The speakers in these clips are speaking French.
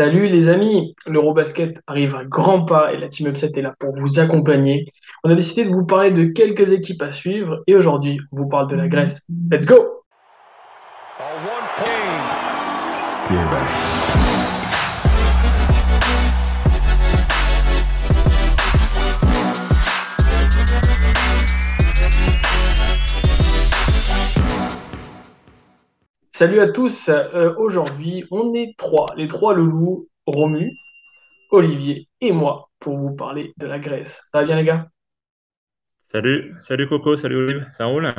Salut les amis, l'Eurobasket arrive à grands pas et la Team Upset est là pour vous accompagner. On a décidé de vous parler de quelques équipes à suivre et aujourd'hui on vous parle de la Grèce. Let's go! Salut à tous, Euh, aujourd'hui on est trois, les trois loulous, Romu, Olivier et moi pour vous parler de la Grèce. Ça va bien les gars? Salut, salut Coco, salut Olive, ça roule?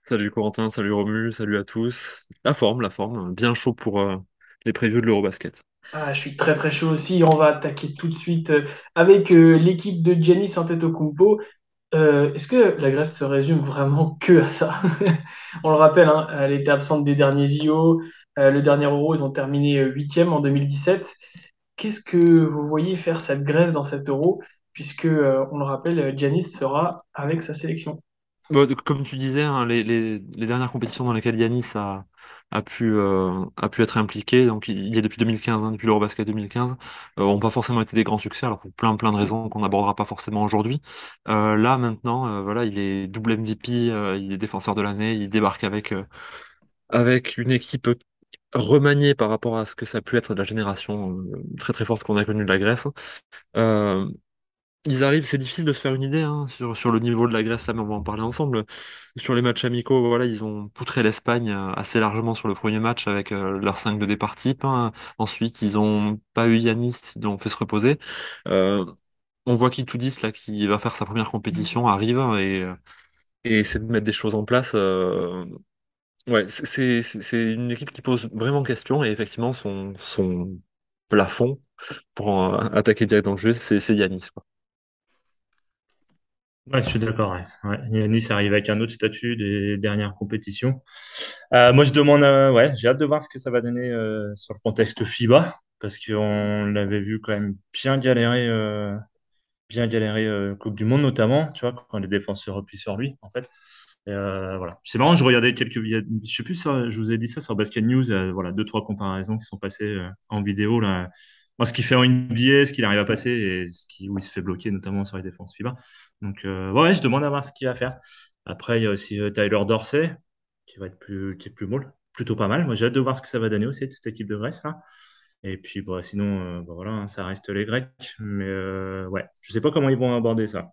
Salut Corentin, salut Romu, salut à tous. La forme, la forme, bien chaud pour euh, les previews de l'Eurobasket. Ah, je suis très très chaud aussi. On va attaquer tout de suite euh, avec euh, l'équipe de Giannis Antetokounmpo. Euh, est-ce que la Grèce se résume vraiment que à ça? On le rappelle, hein, elle était absente des derniers JO. Euh, le dernier Euro, ils ont terminé euh, huitième en 2017. Qu'est-ce que vous voyez faire cette Grèce dans cet Euro? Puisque, on le rappelle, Giannis sera avec sa sélection? De- comme tu disais, hein, les, les- les dernières compétitions dans lesquelles Yanis a, a pu, euh, a pu être impliqué, donc il est depuis 2015, hein, depuis l'Eurobasket 2015, euh, ont pas forcément été des grands succès, alors pour plein plein de raisons qu'on n'abordera pas forcément aujourd'hui. Euh, là maintenant, euh, voilà, il est double MVP, il est défenseur de l'année, il débarque avec, avec une équipe remaniée par rapport à ce que ça a pu être de la génération très très forte qu'on a connue de la Grèce. Euh, Ils arrivent, c'est difficile de se faire une idée hein, sur, sur le niveau de la Grèce, là, mais on va en parler ensemble. Sur les matchs amicaux, voilà, ils ont poutré l'Espagne euh, assez largement sur le premier match avec euh, leur 5 de départ type. hein. Ensuite, ils ont pas eu Yanis, ils l'ont fait se reposer. Euh, on voit qu'Itoudis, là, qui va faire sa première compétition, arrive hein, et, euh, et essaie de mettre des choses en place. euh, Ouais, c'est une équipe qui pose vraiment question et effectivement, son, son plafond pour euh, attaquer direct dans le jeu, c'est c'est Yanis, quoi. Ouais, je suis d'accord. Ouais. Arrive avec un autre statut des dernières compétitions. Euh, moi, je demande, euh, ouais, j'ai hâte de voir ce que ça va donner euh, sur le contexte FIBA, parce qu'on l'avait vu quand même bien galérer, bien galérer Coupe du Monde notamment, tu vois, quand les défenseurs replient sur lui, en fait. Voilà. C'est marrant, je regardais quelques, je sais plus ça, je vous ai dit ça sur Basket News, voilà, deux trois comparaisons qui sont passées en vidéo là. Moi, ce qu'il fait en NBA, ce qu'il arrive à passer et ce qui, où il se fait bloquer, notamment sur les défenses FIBA. Donc, euh, ouais, je demande à voir ce qu'il va faire. Après, il y a aussi euh, Tyler Dorsey, qui va être plus, qui est plus molle, plutôt pas mal. Moi, j'ai hâte de voir ce que ça va donner aussi, cette équipe de Grèce, là. Et puis, bah, sinon, euh, bah, voilà, hein, ça reste les Grecs. Mais euh, ouais, je sais pas comment ils vont aborder ça.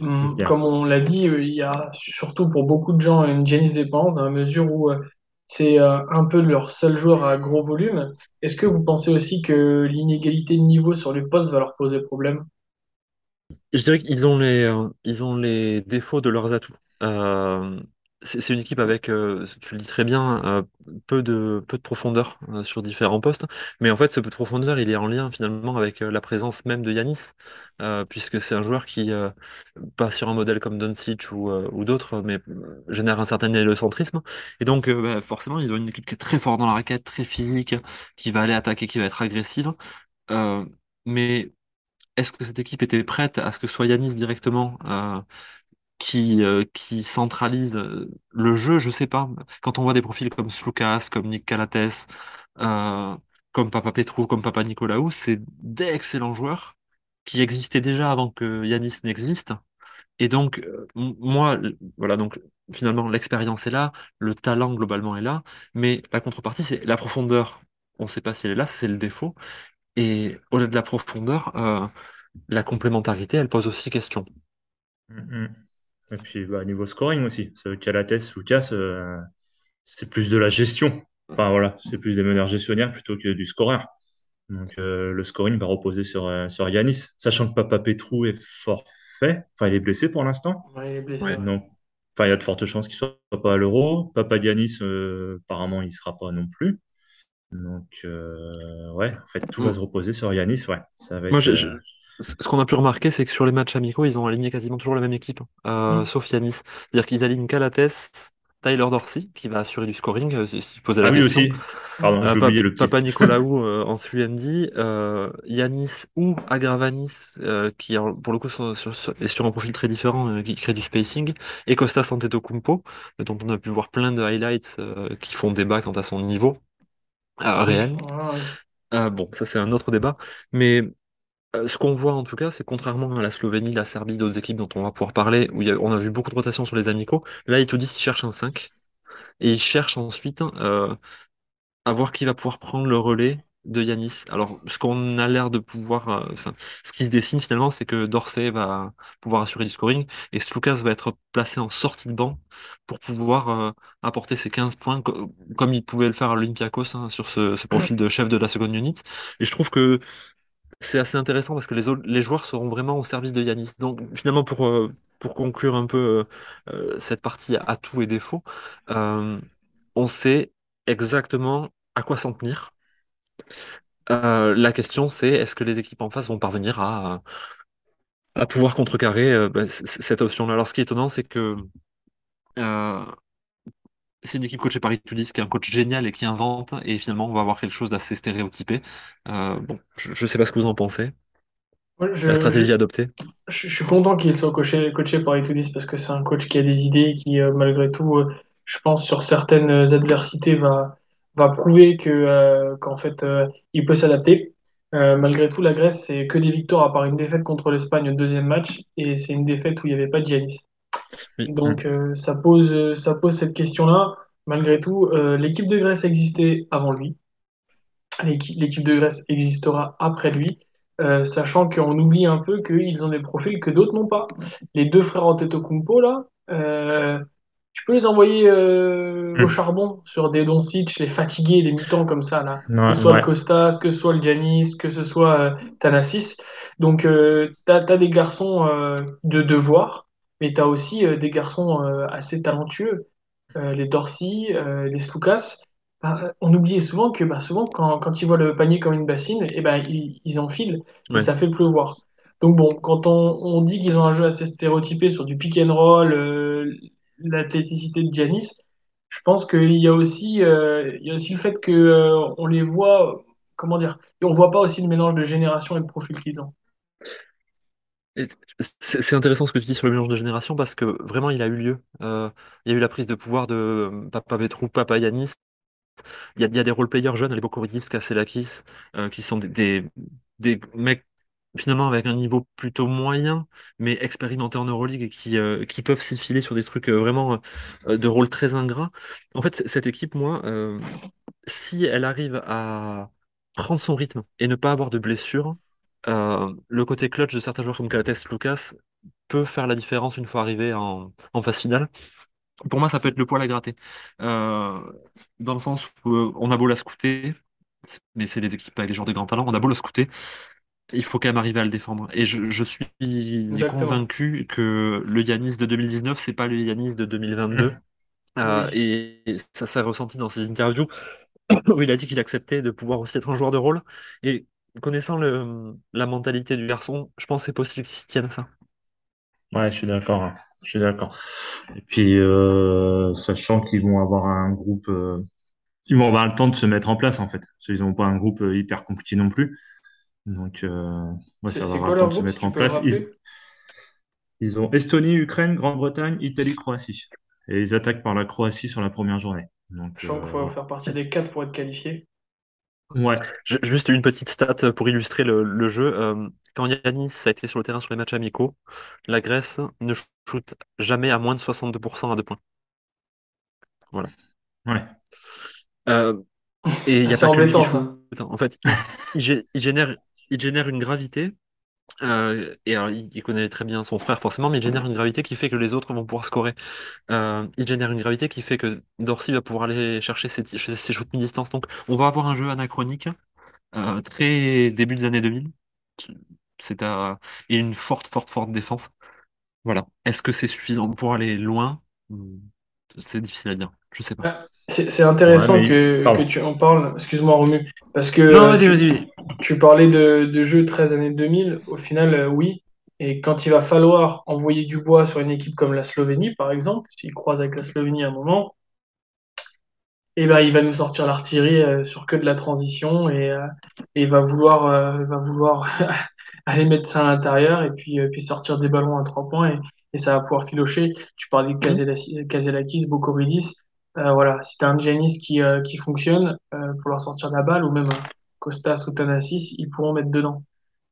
Hum. Comme on l'a dit, il y a surtout pour beaucoup de gens une Giannis dépendance dans la mesure où c'est euh, un peu leur seul joueur à gros volume. Est-ce que vous pensez aussi que l'inégalité de niveau sur les postes va leur poser problème? Je dirais qu'ils ont les, euh, ils ont les défauts de leurs atouts. Euh, c'est une équipe avec, euh, tu le dis très bien, euh, peu de, profondeur euh, sur différents postes. Mais en fait, ce peu de profondeur, il est en lien finalement avec la présence même de Yanis, puisque c'est un joueur qui, euh, pas sur un modèle comme Doncic ou, d'autres, mais génère un certain hélocentrisme. Et donc, bah, forcément, ils ont une équipe qui est très forte dans la raquette, très physique, qui va aller attaquer, qui va être agressive. Mais est-ce que cette équipe était prête à ce que soit Yanis directement qui, euh, qui centralise euh, le jeu? Je sais pas. Quand on voit des profils comme Sloukas, comme Nick Calates, euh, comme Papa Petrou, comme Papa Nicolaou, c'est d'excellents joueurs qui existaient déjà avant que Yanis n'existe. Et donc, euh, moi, voilà, donc finalement, l'expérience est là, le talent globalement est là, mais la contrepartie, c'est la profondeur. On ne sait pas si elle est là, c'est le défaut. Et au-delà de la profondeur, euh, la complémentarité, elle pose aussi question. Mm, mm. Et puis, bah, niveau scoring aussi, ça, Calates, Lucas, euh, c'est plus de la gestion. Enfin, voilà, c'est plus des meneurs gestionnaires plutôt que du scoreur. Donc, euh, le scoring va reposer sur, euh, sur Yanis, sachant que Papa Petrou est forfait. Enfin, il est blessé pour l'instant. Ouais, Ouais. Donc, enfin, il y a de fortes chances qu'il soit pas à l'Euro. Papa Yanis, euh, apparemment, il sera pas non plus. Donc, euh, ouais, en fait, tout va se reposer sur Yanis. Ouais, ça va Moi, être. je- je- euh, ce qu'on a pu remarquer, c'est que sur les matchs amicaux, ils ont aligné quasiment toujours la même équipe, euh, hmm. sauf Yanis. C'est-à-dire qu'ils alignent Calates, Tyler Dorsey, qui va assurer du scoring, euh, si si tu posais Ah la oui, question. aussi. Pardon, Euh, j'ai Pa- oublié le petit. Papa Nicolaou euh, en 3D, euh, Yanis ou Agravanis, euh, qui pour le coup sont sur- sur- est sur un profil très différent, qui crée du spacing, et Costas Antetokounmpo, dont on a pu voir plein de highlights euh, qui font débat quant à son niveau euh, Oui, réel. Euh, bon, ça c'est un autre débat, mais euh, ce qu'on voit en tout cas, c'est contrairement à la Slovénie, la Serbie, d'autres équipes dont on va pouvoir parler, où il y a- on a vu beaucoup de rotation sur les amicaux, là ils te disent qu'ils cherchent un 5, et ils cherchent ensuite euh, à voir qui va pouvoir prendre le relais de Yanis. Alors, ce qu'on a l'air de pouvoir, euh, enfin, ce qu'il dessine finalement, c'est que Dorsey va pouvoir assurer du scoring et Slucas va être placé en sortie de banc pour pouvoir euh, apporter ses 15 points co- comme il pouvait le faire à l'Olympiakos hein, sur ce, ce profil de chef de la seconde unit. Et je trouve que c'est assez intéressant parce que les autres, les joueurs seront vraiment au service de Yanis. Donc, finalement, pour, euh, pour conclure un peu euh, cette partie à atouts et défauts, on sait exactement à quoi s'en tenir. Euh, la question, c'est est-ce que les équipes en face vont parvenir à, à pouvoir contrecarrer euh, bah, cette option-là? Alors, ce qui est étonnant, c'est que euh, c'est une équipe coachée par Itoudis, qui est un coach génial et qui invente, et finalement, on va avoir quelque chose d'assez stéréotypé. Bon, je ne sais pas ce que vous en pensez. La je, stratégie adoptée? je- je suis content qu'il soit coaché, coaché par Itoudis parce que c'est un coach qui a des idées, qui euh, malgré tout, je pense sur certaines adversités va va prouver que euh, qu'en fait euh, il peut s'adapter. Euh, malgré tout, la Grèce c'est que des victoires à part une défaite contre l'Espagne au deuxième match et c'est une défaite où il n'y avait pas de Giannis. Oui. Donc euh, ça pose ça pose cette question-là. Malgré tout, l'équipe de Grèce existait avant lui. L'équipe l'équipe de Grèce existera après lui, euh, sachant qu'on oublie un peu qu'ils ont des profils que d'autres n'ont pas. Les deux frères Antetokounmpo, là, euh, tu peux les envoyer euh, au Hmm. charbon sur des Doncic, les fatigués, les mutants comme ça, là. Que ce soit le. Costas, que ce soit le Giannis, que ce soit euh, Thanasis. Donc, euh, t'as, t'as des garçons euh, de devoir, mais t'as aussi euh, des garçons assez talentueux les Dorsey, les Slucas, bah, on oubliait souvent que bah, souvent quand, quand ils voient le panier comme une bassine, et ben ils, ils enfilent et ça fait pleuvoir. Donc bon, quand on, on dit qu'ils ont un jeu assez stéréotypé sur du pick and roll, l'athléticité de Giannis, je pense qu'il y a aussi, euh, il y a aussi le fait que euh, on les voit, comment dire, on voit pas aussi le mélange de génération et de profil qu'ils ont. C'est intéressant ce que tu dis sur le mélange de génération parce que vraiment il a eu lieu. Euh, il y a eu la prise de pouvoir de Papa Petrou, Papa Yanis. Il y a, il y a des role-players jeunes, les Bokoridis, Kasselakis, qui sont des, des mecs finalement avec un niveau plutôt moyen, mais expérimentés en Euroleague et qui, euh, qui peuvent s'y filer sur des trucs euh, vraiment euh, de rôle très ingrats. En fait, cette équipe, moi, si elle arrive à prendre son rythme et ne pas avoir de blessures, le côté clutch de certains joueurs comme Calates Lucas peut faire la différence une fois arrivé en, en phase finale. Pour moi, ça peut être le poil à gratter. Dans le sens où on a beau la scouter, mais c'est des équipes avec les joueurs de grand talent, on a beau la scouter, il faut quand même arriver à le défendre. Et je, je suis Exactement. convaincu que le Yanis de 2019, c'est pas le Yanis de 2022. Hmm. Euh, Oui. et ça s'est ressenti dans ses interviews où il a dit qu'il acceptait de pouvoir aussi être un joueur de rôle. Et connaissant le, la mentalité du garçon, je pense que c'est possible qu'il s'y tienne à ça. Ouais, je suis d'accord. hein. Je suis d'accord. Et puis, euh, sachant qu'ils vont avoir un groupe, euh, ils vont avoir le temps de se mettre en place, en fait. Parce qu'ils n'ont pas un groupe hyper compliqué non plus. Donc, euh, ouais, C'est ça va avoir le temps de se mettre en place. Ils, ont Estonie, Ukraine, Grande-Bretagne, Italie, Croatie. Et ils attaquent par la Croatie sur la première journée. Donc, Je sens qu'il euh, faut faire partie des quatre pour être qualifié. ouais. Ju- Juste une petite stat pour illustrer le, le jeu. Euh, quand Yanis a été sur le terrain sur les matchs amicaux, la Grèce ne shoot jamais à moins de 62% à deux points. Voilà. Ouais. Euh, et il n'y a pas que lui qui shoot. hein. En fait, il génère, il génère une gravité. euh, et alors, il, il connaît très bien son frère forcément, mais il génère une gravité qui fait que les autres vont pouvoir scorer. Euh, il génère une gravité qui fait que Dorsey va pouvoir aller chercher ses, ses shoots mi-distance. Donc, on va avoir un jeu anachronique, euh, très début des années 2000. C'est à... Et une forte, forte, forte défense. Voilà. Est-ce que c'est suffisant pour aller loin? C'est difficile à dire. Je sais pas. Ah, C'est Ouais, intéressant mais que, tu en parles, excuse-moi Romu, parce que Non, vas-y, tu, vas-y. tu parlais de, de jeux 13 années 2000, au final, euh, oui, et quand il va falloir envoyer du bois sur une équipe comme la Slovénie, par exemple, s'il croise avec la Slovénie à un moment, eh ben, il va nous sortir l'artillerie euh, sur que de la transition et, euh, et va vouloir, euh, va vouloir aller mettre ça à l'intérieur et puis, euh, puis sortir des ballons à trois points et, et ça va pouvoir filocher. Tu parlais de Hmm. Kazelakis, Kazelakis, Bokoridis. Euh, voilà, si tu as un Giannis qui, euh, qui fonctionne euh, pour leur sortir la balle ou même Costas ou Thanasis, ils pourront mettre dedans.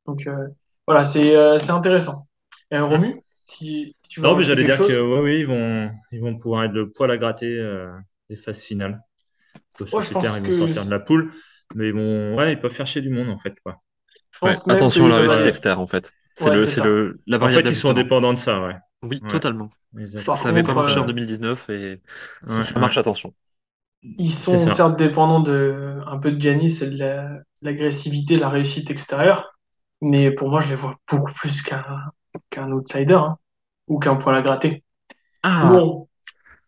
Donc euh, voilà, c'est euh, intéressant. Et Romu, si, si tu veux Non, mais j'allais dire que chose, ouais, oui, ils vont, ils vont pouvoir être le poil à gratter euh, des phases finales. Je pense ils vont que sortir de la poule, mais ils vont, ouais, ils peuvent faire chier du monde en fait, quoi. Ouais, attention à la réussite externe, en fait. C'est Ouais, le, c'est le, la En fait, variable ils sont dépendants de ça, ouais. Oui, Ouais, totalement. Ça, Par ça avait pas marché en euh, 2019 et si ça ouais. marche, attention. ils sont certes dépendants de un peu de Giannis et de la- l'agressivité, de la réussite extérieure, mais pour moi je les vois beaucoup plus qu'un qu'un outsider hein, ou qu'un poil à gratter. Ah, bon,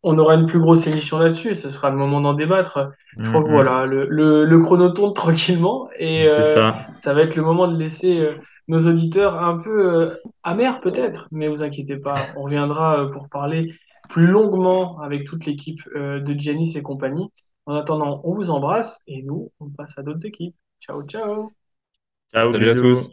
on aura une plus grosse émission là-dessus, ce sera le moment d'en débattre. Je crois que hum. voilà, le, le, le chrono tourne tranquillement et C'est euh, ça. ça va être le moment de laisser euh, nos auditeurs un peu euh, amers peut-être, mais vous inquiétez pas, on reviendra pour parler plus longuement avec toute l'équipe euh, de Giannis et compagnie. En attendant, on vous embrasse et nous, on passe à d'autres équipes. Ciao, ciao! Ciao, salut à tous.